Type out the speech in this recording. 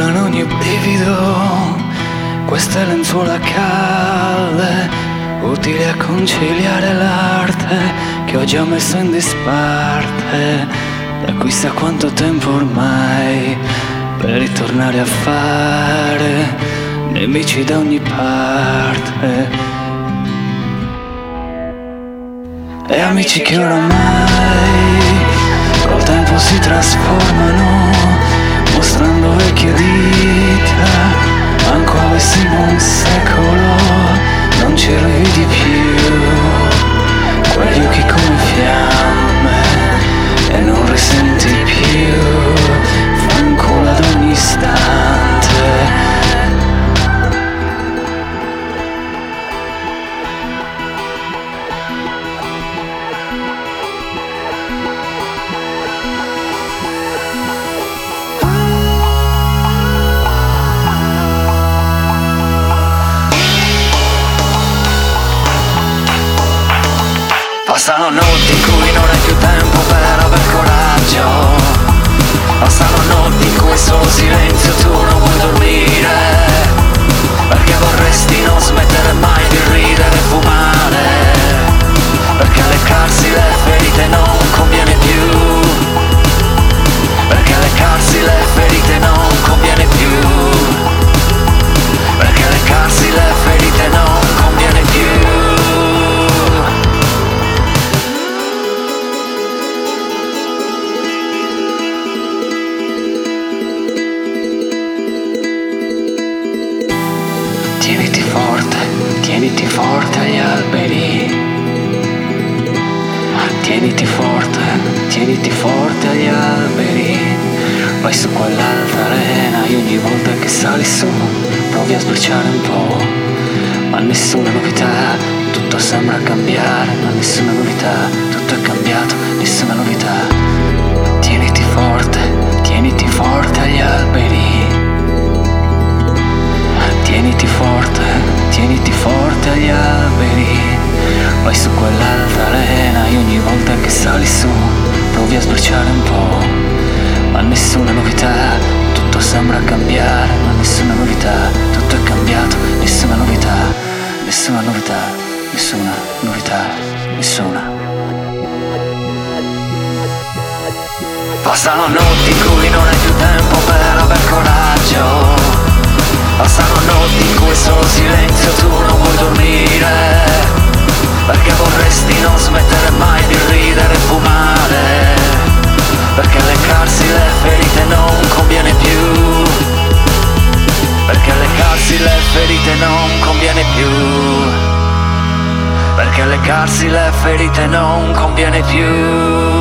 ogni brivido, queste lenzuola calde, utili a conciliare l'arte che ho già messo in disparte, da chissà quanto tempo ormai, per ritornare a fare nemici da ogni parte. E amici che oramai col tempo si trasformano, mostrando vecchie dita, manco avessimo un secolo, Passano notti in cui non hai più tempo per aver coraggio. Passano notti in cui solo silenzio tu non vuoi dormire Tieniti forte, tieniti forte agli alberi. Tieniti forte, tieniti forte agli alberi. Vai su quell'alta arena e ogni volta che sali su provi a sbirciare un po'. Ma nessuna novità, tutto sembra cambiare, ma nessuna novità, tutto è cambiato, nessuna novità. Tieniti forte, tieniti forte agli alberi. Nessuna novità, tutto sembra cambiare, ma nessuna novità, tutto è cambiato, nessuna novità, nessuna novità, nessuna novità, nessuna. Passano notti in cui non hai più tempo per aver coraggio Passano notti in cui solo silenzio tu non vuoi dormire leccarsi le ferite non conviene più